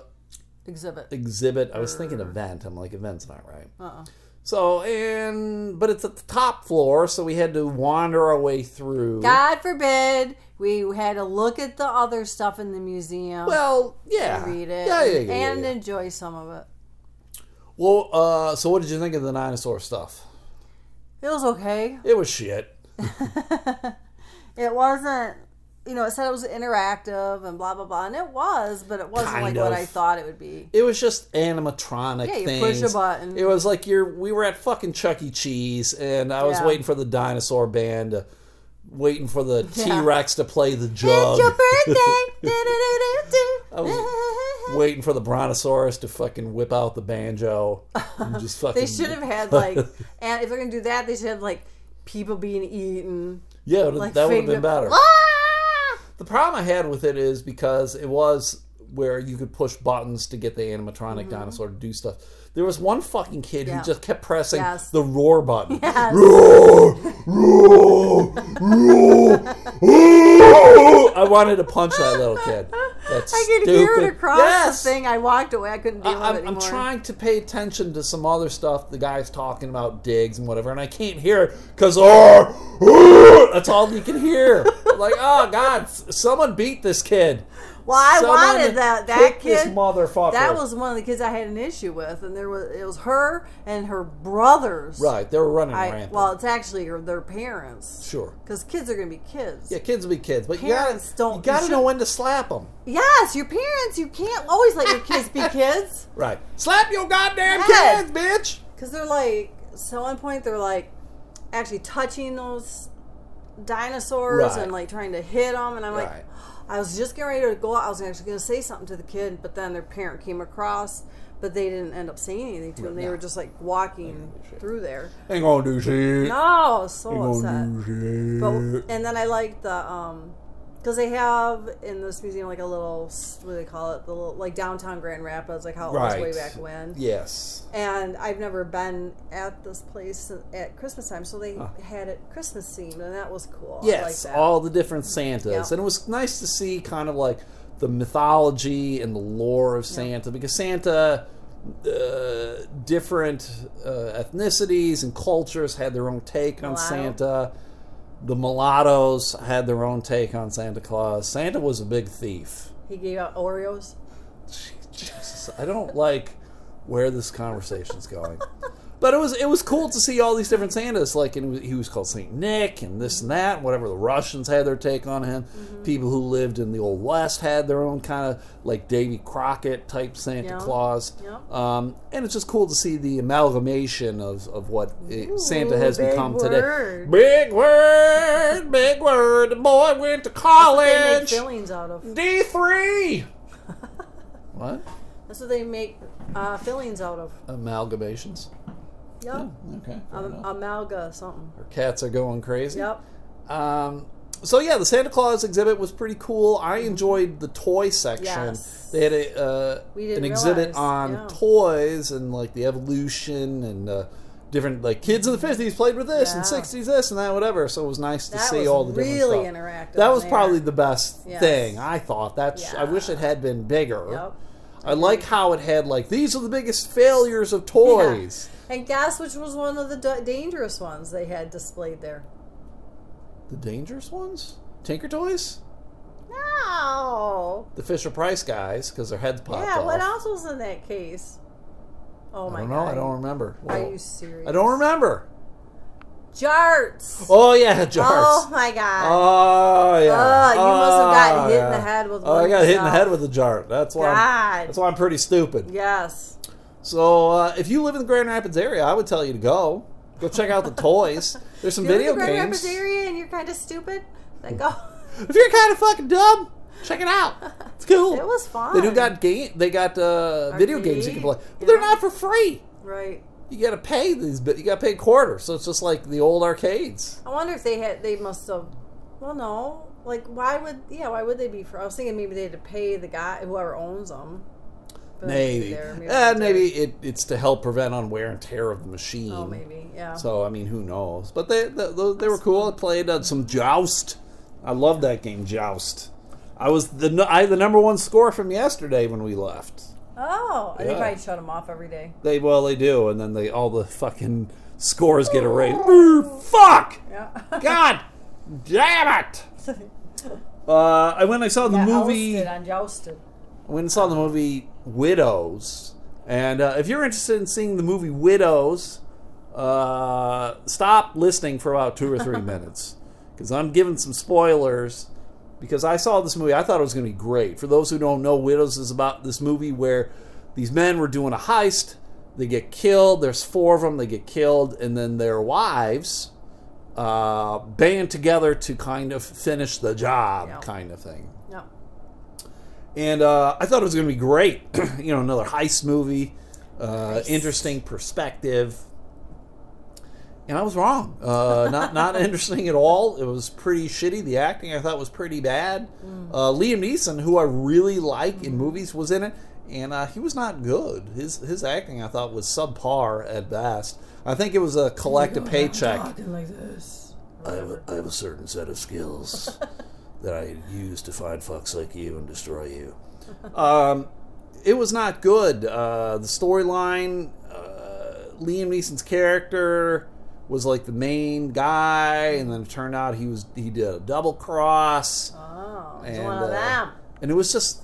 exhibit. exhibit. I was thinking event. I'm like, event's not right. Uh-uh. So, and, but it's at the top floor, so we had to wander our way through. God forbid we had to look at the other stuff in the museum. Well, yeah. read it Yeah, yeah, yeah, and yeah. enjoy some of it. Well, uh, so what did you think of the dinosaur stuff? It was okay. It was shit. It wasn't, you know, it said it was interactive and blah blah blah, and it was, but it wasn't Kind like what. I thought it would be. It was just animatronic Yeah, you things. push a button. It was like you're. We were at fucking Chuck E. Cheese, and I was Yeah. waiting for the dinosaur band, to, waiting for the T Rex to play the It's jug, your birthday. Do-do-do-do-do. was waiting for the brontosaurus to fucking whip out the banjo, and just fucking. they should have had like, and if they're gonna do that, they should have like people being eaten. Yeah, Like that would have been better. Ah! The problem I had with it is because it was where you could push buttons to get the animatronic mm-hmm. dinosaur to do stuff. There was one fucking kid. Yeah. who just kept pressing Yes. the roar button. Yes. Roar, roar, roar, roar. I wanted to punch that little kid. That's I could stupid. hear it across yes. the thing. I walked away. I couldn't deal with I, it I'm, I'm trying to pay attention to some other stuff the guy's talking about digs and whatever, and I can't hear it because oh, oh, that's all you can hear. like, oh god, someone beat this kid. Well, I Someone wanted that that kid. this motherfucker. That was one of the kids I had an issue with, and there was it was her and her brothers. right. They were running I, rampant. well, it's actually her, their parents. sure. Because kids are going to be kids. Yeah, kids will be kids, but Parents you gotta, don't- You gotta know when to slap them. Yes, your parents. You can't always let your kids be kids. Right. Slap your goddamn Yes. kids, bitch. Because they're like, so at one point they're like actually touching those dinosaurs Right. and like trying to hit them, and I'm like, Right. I was just getting ready to go out. I was actually going to say something to the kid, but then their parent came across, but they didn't end up saying anything to him. They were just like walking through there. Ain't gonna do shit. No, I was so Ain't upset. But and then I like the um because they have in this museum like a little what do they call it the little like downtown Grand Rapids like how it right. was way back when. Yes. And I've never been at this place at Christmas time, so they had it Christmas themed, and that was cool. Like Yes, that. all the different Santas, Yeah. and it was nice to see kind of like the mythology and the lore of Santa because Santa, uh, different uh, ethnicities and cultures had their own take on Mulatto. Santa. The mulattoes had their own take on Santa Claus. Santa was a big thief. he gave out Oreos. Jesus, I don't like where this conversation's going. But it was it was cool to see all these different Santas. Like and he was called Saint Nick and this and that. Whatever the Russians had their take on him. Mm-hmm. People who lived in the old West had their own kind of like Davy Crockett type Santa Yeah. Claus. Yeah. Um, and it's just cool to see the amalgamation of, of what it, Santa has become word. today. Big word, big word. The boy went to They make college. fillings out of. D three. what? That's what they make uh, fillings out of. Amalgamations. Yep. Okay. fair Um, amalga something. Our cats are going crazy. Yep. Um, so yeah, the Santa Claus exhibit was pretty cool. I enjoyed the toy section. Yes. They had a uh, an exhibit realize, on yeah. toys and like the evolution and uh, different like kids in the fifties played with this and sixties this and that whatever. So it was nice to That see all the different really stuff. interactive That was there. probably the best Yes. thing I thought. That's I wish it had been bigger. Yep. I like how it had like these are the biggest failures of toys. And guess which was one of the d- dangerous ones they had displayed there? The dangerous ones? Tinker Toys? No. The Fisher Price guys, because their heads popped off. Yeah. off. What else was in that case? Oh I my don't god. I don't remember. Are you serious? I don't remember. Jarts. Oh yeah, jars. Oh my god. Oh yeah. Oh, you must have gotten Oh, hit in the oh, head with Oh, I got hit in the head with a jar. That's why. I'm, God. that's why I'm pretty stupid. yes. So uh, if you live in the Grand Rapids area, I would tell you to go. Go check out the toys. There's some If you're video in the Grand games. Rapids area and you're kind of stupid, then go. If you're kind of fucking dumb, check it out. It's cool. It was fun. They do got game. They got uh, video games you can play, but they're not for free. right. You got to pay these. But you got to pay quarter. So it's just like the old arcades. I wonder if they had. They must have. Well, no. Like, why would? Yeah, why would they be for? I was thinking maybe they had to pay the guy whoever owns them. For them to be Maybe. Maybe Uh, maybe it, it's to help prevent on wear and tear of the machine. Oh, maybe. Yeah. So I mean, who knows? But they they, they were cool. I played uh, some Joust. I love that game, Joust. I was the I the number one score from yesterday when we left. oh, I Yeah. think I'd shut them off every day. They well they do, and then they all the fucking scores get erased. Brr, fuck! Yeah. God damn it! Uh, I went. I saw the Yeah, movie. Ousted on jousted. I went and saw the movie Widows. And uh, if you're interested in seeing the movie Widows, uh, stop listening for about two or three minutes because I'm giving some spoilers. Because I saw this movie, I thought it was going to be great. For those who don't know, Widows is about this movie where these men were doing a heist, they get killed. There's four of them, they get killed, and then their wives uh, band together to kind of finish the job, Yeah. kind of thing. And uh, I thought it was going to be great. you know, another heist movie, uh, Nice. interesting perspective. And I was wrong. Uh, not not interesting at all. It was pretty shitty. The acting I thought was pretty bad. Uh, Liam Neeson, who I really like in movies, was in it, and uh, he was not good. His his acting I thought was subpar at best. I think it was a collective paycheck. Like. I have, a, I have a certain set of skills that I use to find fucks like you and destroy you. Um, it was not good. Uh, the storyline, uh, Liam Neeson's character was like the main guy, and then it turned out he was he did a double cross, Oh, and one of uh, them. and it was just.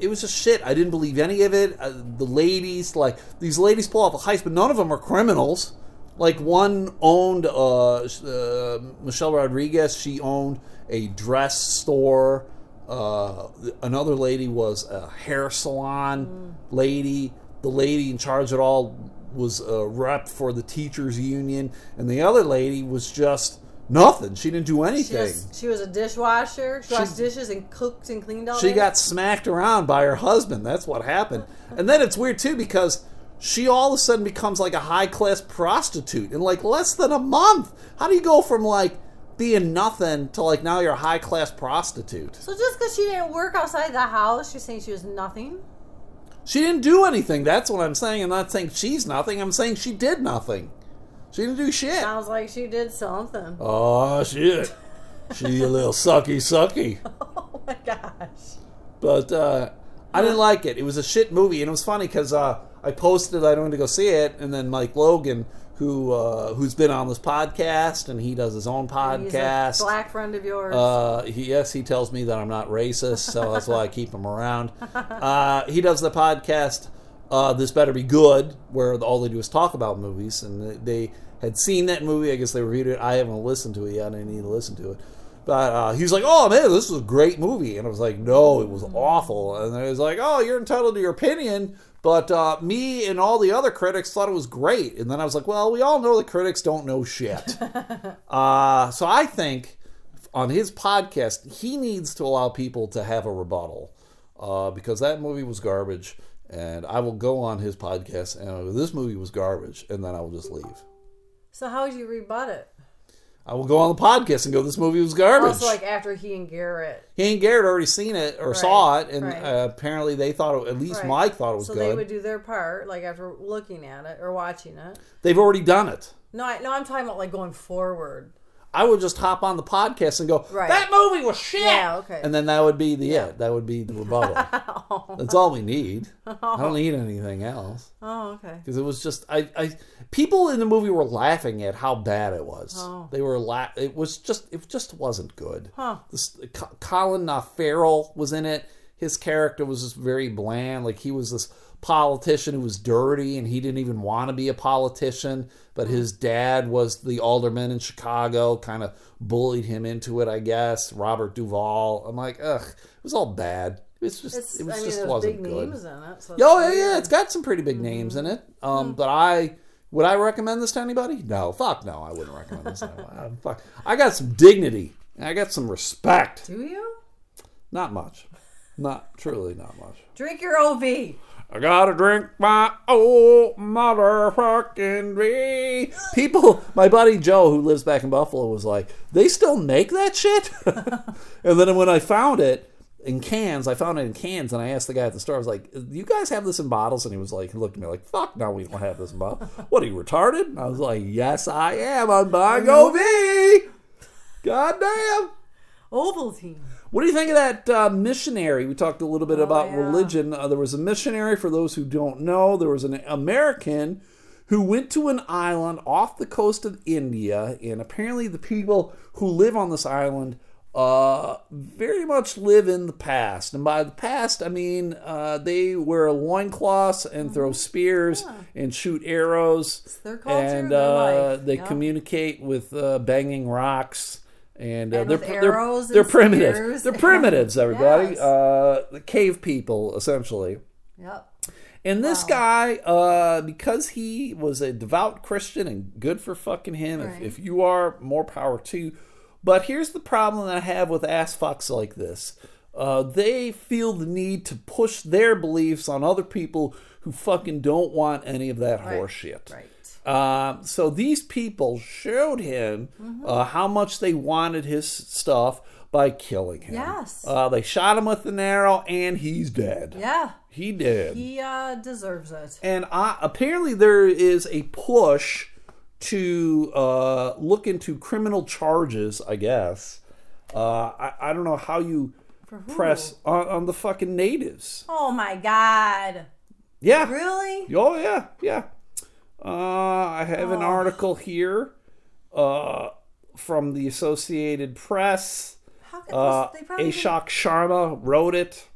It was just shit. I didn't believe any of it. Uh, the ladies, like these ladies, pull off a heist, but none of them are criminals. Like one owned uh, uh, Michelle Rodriguez. She owned a dress store. Uh, another lady was a hair salon lady. The lady in charge of it all was a rep for the teachers union, and the other lady was just Nothing. She didn't do She, anything. just, she was a dishwasher. She, She- washed dishes and cooked and cleaned all She day. got smacked around by her husband. That's what happened. And then it's weird too because she all of a sudden becomes like a high class prostitute in like less than a month. How do you go from like being nothing to like now you're a high class prostitute? So just because she didn't work outside the house, she's saying she was nothing. She didn't do anything. That's what I'm saying. I'm not saying she's nothing. I'm saying she did nothing. She didn't do shit. Sounds like she did something. Oh shit. She a little sucky sucky. Oh my gosh. But uh, I didn't like it. It was a shit movie, and it was funny because uh, I posted I wanted to go see it, and then Mike Logan, who uh, who's been on this podcast, and he does his own He's a podcast. black friend of yours. Uh, he, yes, he tells me that I'm not racist, so that's why I keep him around. Uh, he does the podcast. Uh, this better be good, where all they do is talk about movies, and they had seen that movie. I guess they reviewed it. I haven't listened to it yet. I need to listen to it. But uh, he's like, "Oh man, this was a great movie," and I was like, "No, it was awful." And I was like, "Oh, you're entitled to your opinion." But uh, me and all the other critics thought it was great. And then I was like, well, we all know the critics don't know shit. uh, so I think on his podcast, he needs to allow people to have a rebuttal uh, because that movie was garbage. And I will go on his podcast and this movie was garbage, and then I will just leave. so how would you rebut it? I will go on the podcast and go, this movie was garbage. Also, like after he and Garrett. he and Garrett already seen it or saw it, and right. uh, apparently they thought, it, at least Right. Mike thought it was so good. they would do their part, like after looking at it or watching it. They've already done it. No, I, no, I'm talking about like going forward. I would just hop on the podcast and go, Right. that movie was shit. Yeah, okay. And then that would be the it. That would be the rebuttal. That's all we need. I don't need anything else. Oh, okay. Because it was just, I, I, people in the movie were laughing at how bad it was. Oh. They were la- It was just, it just wasn't good. Huh. This, Co- Colin uh, Farrell was in it. His character was just very bland. Like he was this politician who was dirty and he didn't even want to be a politician. But his dad was the alderman in Chicago, kind of bullied him into it, I guess. Robert Duvall. I'm like, ugh, it was all bad. It's just, It's, it was I mean, just wasn't big good. names in it. So Oh yeah, yeah, it's got some pretty big names in it. Um, but I would I recommend this to anybody? No, fuck no, I wouldn't recommend this. anybody. Fuck. I got some dignity. I got some respect. Do you Not much. Not truly, not much. drink your OV? I gotta drink my old motherfucking V. People, my buddy Joe, who lives back in Buffalo, was like, they still make that shit? and then when I found it in cans, I found it in cans, and I asked the guy at the store, I was like, you guys have this in bottles? And he was like, he looked at me like, fuck, no, we don't have this in bottles. what, are you retarded? And I was like, yes, I am. I'm buying OV. God damn. Ovaltine. What do you think of that uh, missionary? We talked a little bit about yeah. religion. Uh, there was a missionary, for those who don't know, there was an American who went to an island off the coast of India, and apparently the people who live on this island uh, very much live in the past. And by the past, I mean uh, they wear loincloths and throw spears and shoot arrows. their culture, and their uh, life. they Yeah. communicate with uh, banging rocks. And, uh, And they're, with they're, arrows they're primitives. spears. They're primitives, everybody. Yes. Uh, the cave people, essentially. Yep. And this guy, uh, because he was a devout Christian and good for fucking him, Right. if, if you are, more power to you. But here's the problem that I have with ass fucks like this. Uh, they feel the need to push their beliefs on other people who fucking don't want any of that horse shit. Right. Um, so these people showed him Mm-hmm. uh, how much they wanted his stuff by killing him. Yes. Uh, they shot him with an arrow, and he's dead. Yeah. He did. He uh, deserves it. and I, apparently, there is a push to uh, look into criminal charges. I guess. Uh, I, I don't know how you press on, on the fucking natives. Oh my God. Yeah. Really? Oh yeah, yeah. Uh, I have an Oh. article here uh, from the Associated Press. How could Uh, they probably Ashok Sharma wrote it.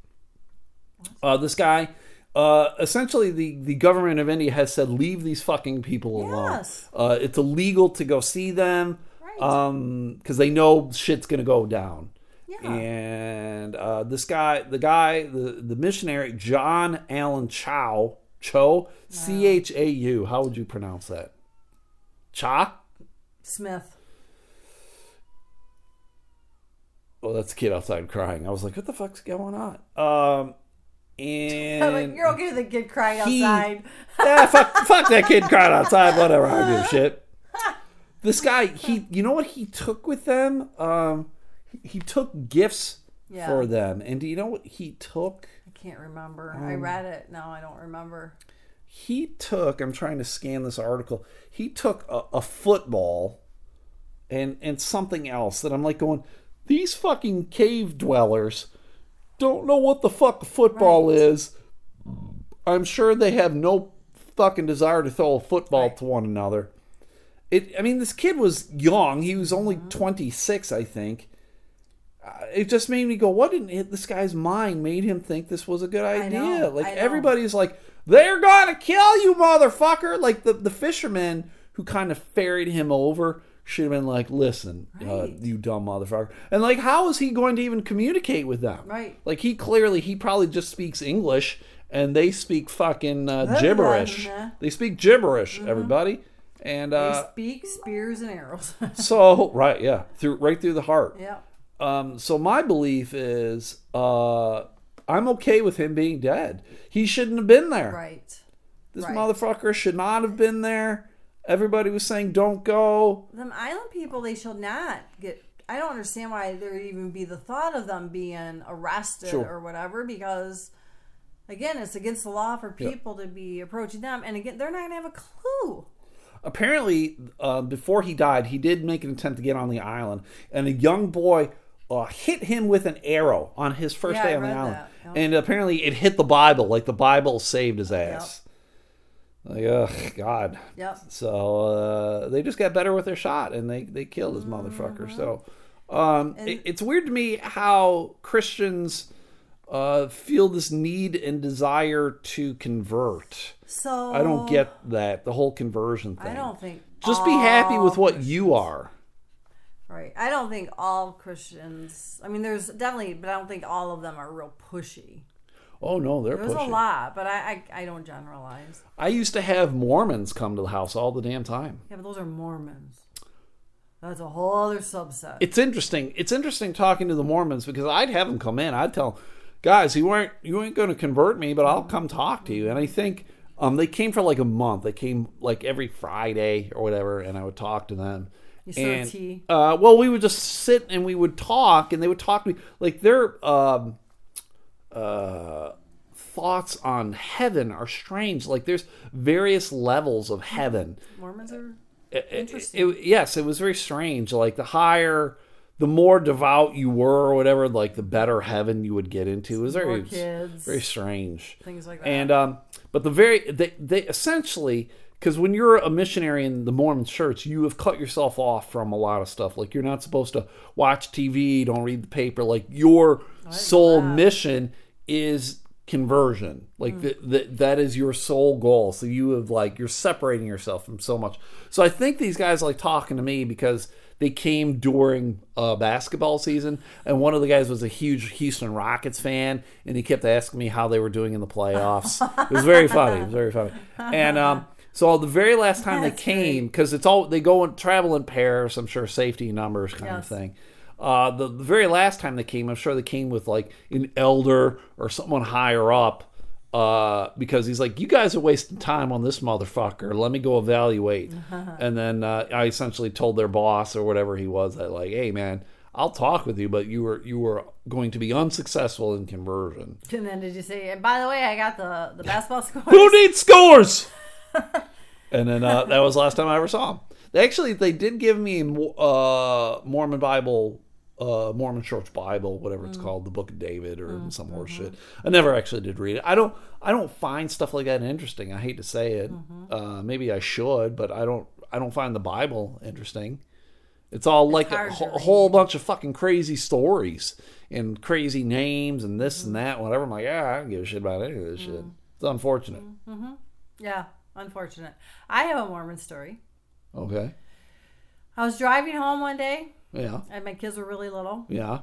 Uh, this guy, uh, essentially, the, the government of India has said, leave these fucking people alone. Yes. Uh, it's illegal to go see them Right. because they know shit's going to go down. Yeah. And uh, this guy, the guy, the, the missionary, John Allen Chau, Cho, C H A U. How would you pronounce that? Cha? Smith. Well, that's the kid outside crying. I was like, what the fuck's going on? Um, and I'm like, you're okay with the kid crying he- outside. yeah, fuck, fuck that kid crying outside. Whatever, I give a shit. This guy, he, you know what he took with them? Um, he, he took gifts Yeah. for them, and do you know what he took? I can't remember. I Um, read it. No, I don't remember. He took. I'm trying to scan this article. He took a, a football, and and something else that I'm like going. These fucking cave dwellers don't know what the fuck a football Right. is. I'm sure they have no fucking desire to throw a football to one another. It. I mean, this kid was young. He was only 26, I think. Uh, It just made me go, what in this guy's mind made him think this was a good idea? like everybody's like, they're gonna kill you, motherfucker! Like the the fisherman who kind of ferried him over should have been like, listen, uh, you dumb motherfucker. And like, how is he going to even communicate with them? Right. Like he clearly he probably just speaks English and they speak fucking uh, gibberish. They speak gibberish, everybody. And They uh, speak spears and arrows. so right, yeah, through right through the heart. yeah. Um, so my belief is uh, I'm okay with him being dead. He shouldn't have been there. Right. This right. motherfucker should not have been there. Everybody was saying don't go. Them island people, they should not get. I don't understand why there would even be the thought of them being arrested Sure. or whatever because, again, it's against the law for people to be approaching them. And again, they're not going to have a clue. Apparently, uh, before he died, he did make an attempt to get on the island, and a young boy uh, hit him with an arrow on his first Yeah, day on the island. Yep. And apparently, it hit the Bible. Like the Bible saved his ass. Like, ugh, God. Yep. So uh, they just got better with their shot, and they they killed this motherfucker. So um, it, it's weird to me how Christians uh, feel this need and desire to convert. So I don't get that the whole conversion thing. I don't think. Just be happy with what you are. Right. I don't think all Christians. I mean, there's definitely, but I don't think all of them are real pushy. Oh no, they're There's pushing. a lot, but I, I I don't generalize. I used to have Mormons come to the house all the damn time. Yeah, but those are Mormons. That's a whole other subset. It's interesting. It's interesting talking to the Mormons because I'd have them come in. I'd tell guys, you weren't you ain't going to convert me, but I'll come talk to you. And I think um, they came for like a month. They came like every Friday or whatever, and I would talk to them. You and, tea? Uh, well, we would just sit and we would talk, and they would talk to me like their um, uh, thoughts on heaven are strange. Like there's various levels of heaven. Mormons are. It- it- Interesting. it- yes, it was very strange. Like the higher, the more devout you were, or whatever, like the better heaven you would get into. It was very, kids. very strange. Things like that. And um, but the very they they essentially because when you're a missionary in the Mormon church, you have cut yourself off from a lot of stuff. Like you're not supposed to watch TV, don't read the paper. Like your sole mission is conversion. Like th th that is your sole goal. So you have like you're separating yourself from so much. So I think these guys like talking to me because they came during uh, basketball season, and one of the guys was a huge Houston Rockets fan, and he kept asking me how they were doing in the playoffs. it was very funny. It was very funny. And um, so the very last time they came, because it's all they go and travel in pairs. I'm sure safety numbers kind of thing. Uh, the, the very last time they came, I'm sure they came with like an elder or someone higher up. Uh, because he's like, you guys are wasting time on this motherfucker. Let me go evaluate. and then uh, I essentially told their boss or whatever he was that like, hey man, I'll talk with you, but you were you were going to be unsuccessful in conversion. And then did you say? And by the way, I got the the basketball scores. Who needs scores? and then uh, that was the last time I ever saw him. They actually they did give me a uh, Mormon Bible, uh, Mormon Church Bible, whatever it's called, the Book of David or some horse shit. I never actually did read it. I don't I don't find stuff like that interesting. I hate to say it. Uh, maybe I should, but I don't I don't find the Bible interesting. It's all like a, wh- whole bunch of fucking crazy stories and crazy names and this and that, whatever. I'm like, yeah, I don't give a shit about any of this shit. It's unfortunate. Yeah, unfortunate. I have a Mormon story. Okay. I was driving home one day, Yeah. and my kids were really little, Yeah.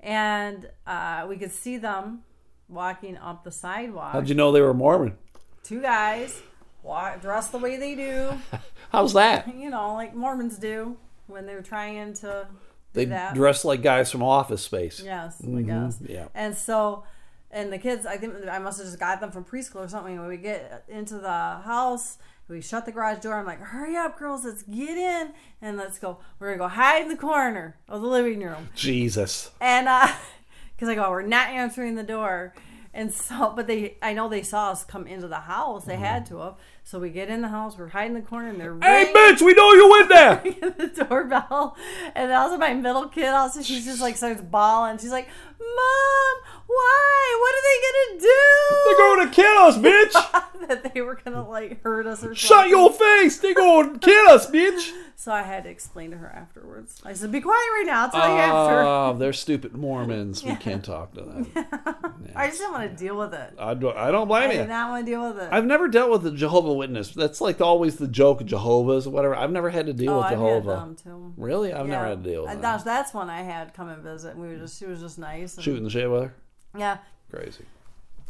and uh, we could see them walking up the sidewalk. How'd you know they were Mormon? Two guys, walk, dressed the way they do, How's that? you know, like Mormons do when they're trying to They that. dress like guys from Office Space. Yes, I guess. Mm-hmm. yeah. And so, and the kids, I think I must have just got them from preschool or something. When we get into the house, we shut the garage door. I'm like, hurry up, girls, let's get in and let's go. We're gonna go hide in the corner of the living room. Jesus. And uh, because I go, we're not answering the door. And so, but they, I know they saw us come into the house. They had to have. So we get in the house. We're hiding in the corner, and they're Hey, ringing bitch, we know you went there. the doorbell. And also my middle kid also she's just like starts bawling. She's like, Mom, why? What are they gonna do? They're going to kill us, bitch. that they were gonna like hurt us or shit. Shut something. your face. They're going to kill us, bitch. So I had to explain to her afterwards. I said, Be quiet right now, I'll tell you ah, after. Oh, they're stupid Mormons. We can't talk to them. I just didn't want to deal with it. I don't, I don't I blame did you. not want to deal with it. I've never dealt with a Jehovah Witness. That's like always the joke of Jehovah's or whatever. I've never had to deal oh, with I've had Jehovah. them too. Really? I've never Yeah. had to deal with And that. that's, that's one I had come and visit. We were just she was just nice. and- Shooting the shit with her? Yeah. Crazy.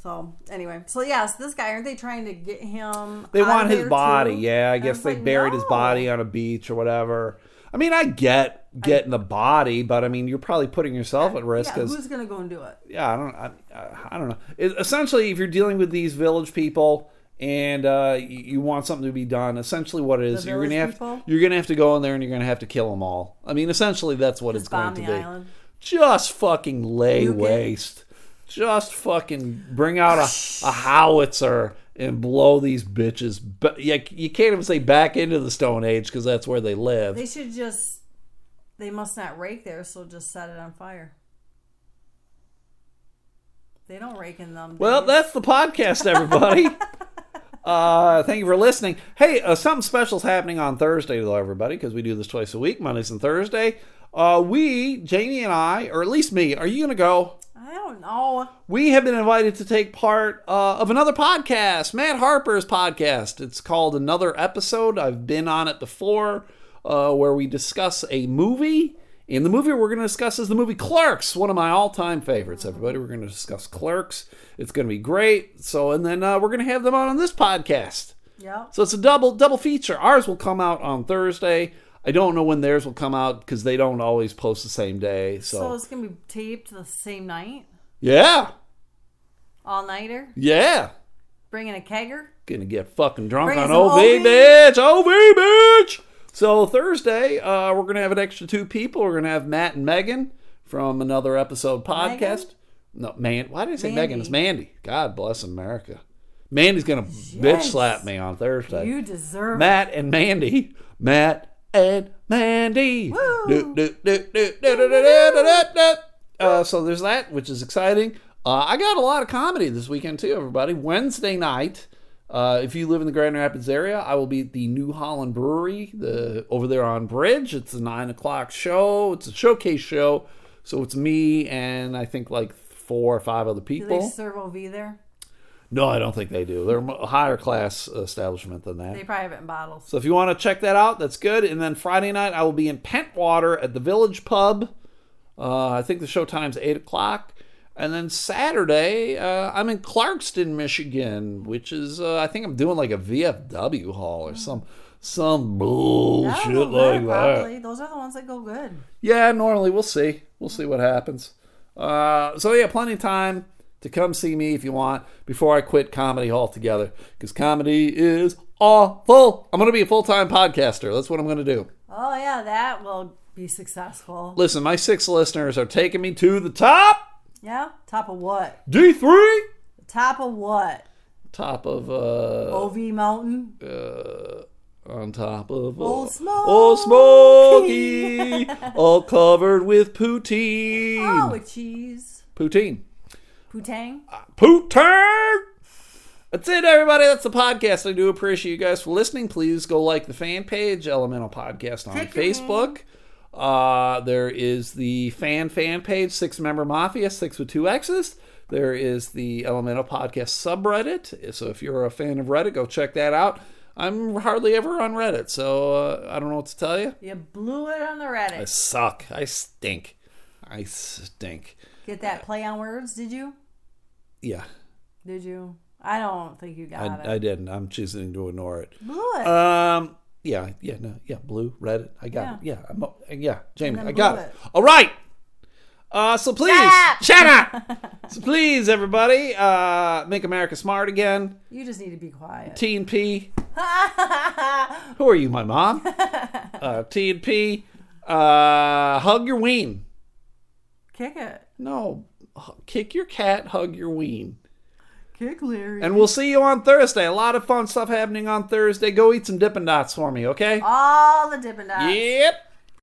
So anyway, so yes, this guy aren't they trying to get him? They want his body. too? Yeah, I guess they like, buried his body on a beach or whatever. I mean, I get getting the body, but I mean, you're probably putting yourself at risk Yeah, who's gonna go and do it? yeah, I don't, I, I don't know. It, essentially, if you're dealing with these village people and uh, you, you want something to be done, essentially what it is, you're gonna have people? you're gonna have to go in there and you're gonna have to kill them all. I mean, essentially, that's what Just it's going to be. island. Just fucking lay it. waste. Just fucking bring out a, a howitzer and blow these bitches. But you, you can't even say back into the Stone Age because that's where they live. They should just. They must not rake there, so just set it on fire. They don't rake in them. Well, days. that's the podcast, everybody. uh, thank you for listening. Hey, uh, something special's happening on Thursday, though, everybody, because we do this twice a week, Mondays and Thursday. Uh, we, Jamie and I, or at least me, are you going to go? I. We have been invited to take part uh, of another podcast, Matt Harper's podcast. It's called Another Episode. I've been on it before, uh, where we discuss a movie. And the movie we're going to discuss is the movie Clerks, one of my all-time favorites. Everybody, we're going to discuss Clerks. It's going to be great. So, and then uh, we're going to have them on on this podcast. Yeah. So it's a double double feature. Ours will come out on Thursday. I don't know when theirs will come out because they don't always post the same day. So, So it's gonna be taped the same night, yeah, all nighter. yeah. Bringing a kegger. gonna get fucking drunk Bring on OV, bitch, OV, bitch. So Thursday, uh, we're gonna have an extra two people. We're gonna have Matt and Megan from another episode podcast. No, man, why did I say Mandy. Megan? It's Mandy. God bless America. Mandy's gonna bitch slap me on Thursday. You deserve. it. Matt and Mandy. Matt and Mandy. Woo. Do, do, do, Uh, so there's that, which is exciting. Uh, I got a lot of comedy this weekend too, everybody. Wednesday night, uh, if you live in the Grand Rapids area, I will be at the New Holland Brewery, the over there on Bridge. It's a nine o'clock show. It's a showcase show, so it's me and I think like four or five other people. Do they serve OV there? no, I don't think they do. They're a higher class establishment than that. They probably have it in bottles. So if you want to check that out, that's good. And then Friday night, I will be in Pentwater at the Village Pub. Uh, I think the show time's eight o'clock. And then Saturday, uh, I'm in Clarkston, Michigan, which is uh, I think I'm doing like a VFW hall or some some bullshit That'll like good, that. probably. Those are the ones that go good. Yeah, normally we'll see. We'll see what happens. Uh, so yeah, plenty of time to come see me if you want before I quit comedy altogether because comedy is awful. I'm going to be a full time podcaster. That's what I'm going to do. Oh yeah, that will be successful. Listen, my six listeners are taking me to the top. Yeah. Top of what? D three. Top of what? Top of uh, OV Mountain. uh on top of uh, Old Old Smoky, all covered with poutine. Oh, with cheese. Poutine. Poutang. Poutine. That's it, everybody. That's the podcast. I do appreciate you guys for listening. Please go like the fan page, Elemental Podcast on Facebook. Uh, there is the fan fan page, Six Member Mafia, six with two X's. There is the Elemental Podcast subreddit. So if you're a fan of Reddit, go check that out. I'm hardly ever on Reddit, so uh, I don't know what to tell you. You blew it on the Reddit. I suck. I stink. I stink. Get that play on words? Did you? Yeah, Did you? I don't think you got it. I, I didn't. I'm choosing to ignore it. blew it. Um, Yeah, yeah, no, yeah, blue, red. I got it. Yeah, I'm, yeah, Jamie, I got it. it. All right. Uh, so please, up! shut up. so please, everybody, uh, make America smart again. You just need to be quiet. T and P. Who are you, my mom? Uh, T and P. Uh, hug your ween. Kick it. No, kick your cat, hug your ween. Kick Larry. And we'll see you on Thursday. A lot of fun stuff happening on Thursday. Go eat some Dippin' Dots for me, okay? All the Dippin' Dots. Yep.